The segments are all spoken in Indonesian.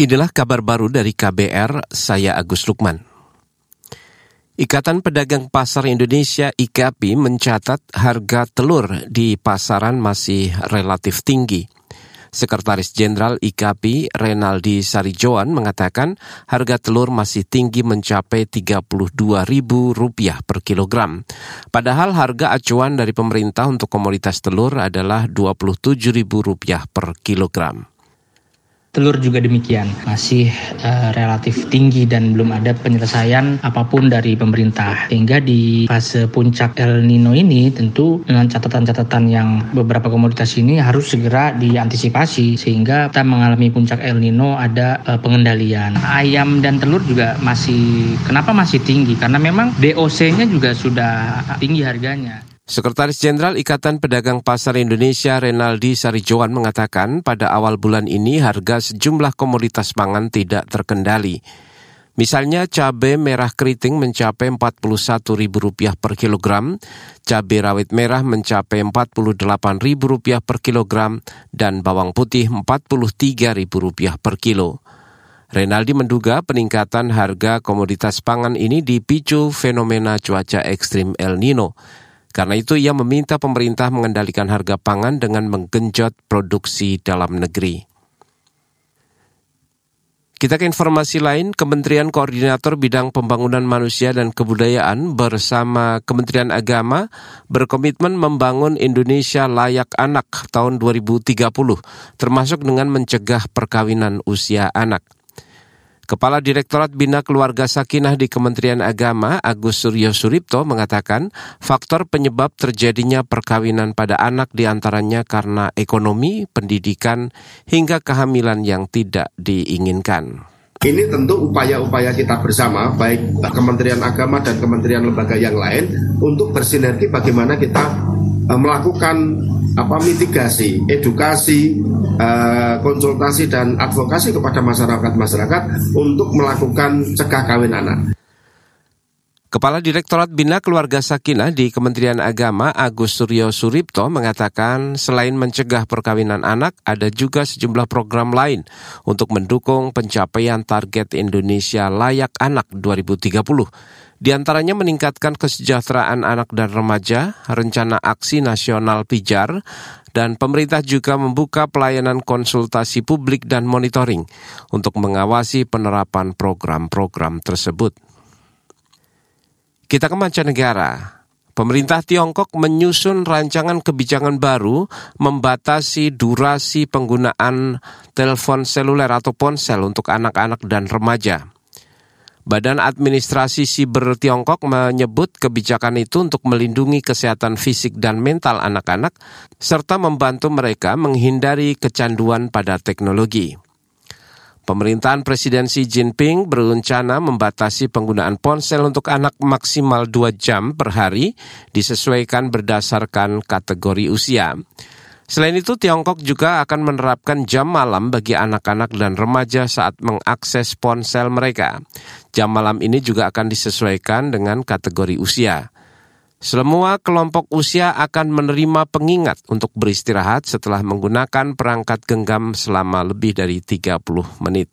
Inilah kabar baru dari KBR, saya Agus Lukman. Ikatan Pedagang Pasar Indonesia IKAPI mencatat harga telur di pasaran masih relatif tinggi. Sekretaris Jenderal IKAPI Renaldi Sarijoan mengatakan harga telur masih tinggi mencapai Rp32.000 per kilogram. Padahal harga acuan dari pemerintah untuk komoditas telur adalah Rp27.000 per kilogram. Telur juga demikian, masih uh, relatif tinggi dan belum ada penyelesaian apa pun dari pemerintah. Sehingga di fase puncak El Nino ini tentu dengan catatan-catatan yang beberapa komoditas ini harus segera diantisipasi sehingga kita mengalami puncak El Nino ada uh, pengendalian. Ayam dan telur juga masih kenapa masih tinggi? Karena memang DOC-nya juga sudah tinggi harganya. Sekretaris Jenderal Ikatan Pedagang Pasar Indonesia Renaldi Sarijoan mengatakan pada awal bulan ini harga sejumlah komoditas pangan tidak terkendali. Misalnya cabai merah keriting mencapai Rp41.000 per kilogram, cabai rawit merah mencapai Rp48.000 per kilogram, dan bawang putih Rp43.000 per kilo. Renaldi menduga peningkatan harga komoditas pangan ini dipicu fenomena cuaca ekstrim El Nino. Karena itu ia meminta pemerintah mengendalikan harga pangan dengan menggenjot produksi dalam negeri. Kita ke informasi lain, Kementerian Koordinator Bidang Pembangunan Manusia dan Kebudayaan bersama Kementerian Agama berkomitmen membangun Indonesia layak anak tahun 2030, termasuk dengan mencegah perkawinan usia anak. Kepala Direktorat Bina Keluarga Sakinah di Kementerian Agama, Agus Suryo Suripto, mengatakan faktor penyebab terjadinya perkawinan pada anak di antaranya karena ekonomi, pendidikan, hingga kehamilan yang tidak diinginkan. Ini tentu upaya-upaya kita bersama, baik Kementerian Agama dan Kementerian Lembaga yang lain, untuk bersinergi bagaimana kita eh, melakukan apa mitigasi, edukasi, uh, konsultasi dan advokasi kepada masyarakat-masyarakat untuk melakukan cegah kawin anak. Kepala Direktorat Bina Keluarga Sakinah di Kementerian Agama Agus Suryo Suripto mengatakan selain mencegah perkawinan anak, ada juga sejumlah program lain untuk mendukung pencapaian target Indonesia Layak Anak 2030. Di antaranya meningkatkan kesejahteraan anak dan remaja, rencana aksi nasional pijar, dan pemerintah juga membuka pelayanan konsultasi publik dan monitoring untuk mengawasi penerapan program-program tersebut. Kita ke mancanegara. Pemerintah Tiongkok menyusun rancangan kebijakan baru membatasi durasi penggunaan telepon seluler atau ponsel untuk anak-anak dan remaja. Badan Administrasi Siber Tiongkok menyebut kebijakan itu untuk melindungi kesehatan fisik dan mental anak-anak serta membantu mereka menghindari kecanduan pada teknologi. Pemerintahan Presiden Xi Jinping berencana membatasi penggunaan ponsel untuk anak maksimal 2 jam per hari disesuaikan berdasarkan kategori usia. Selain itu, Tiongkok juga akan menerapkan jam malam bagi anak-anak dan remaja saat mengakses ponsel mereka. Jam malam ini juga akan disesuaikan dengan kategori usia. Semua kelompok usia akan menerima pengingat untuk beristirahat setelah menggunakan perangkat genggam selama lebih dari 30 menit.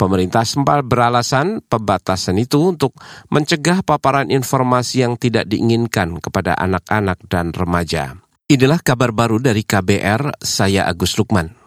Pemerintah sempat beralasan pembatasan itu untuk mencegah paparan informasi yang tidak diinginkan kepada anak-anak dan remaja. Inilah kabar baru dari KBR, saya Agus Lukman.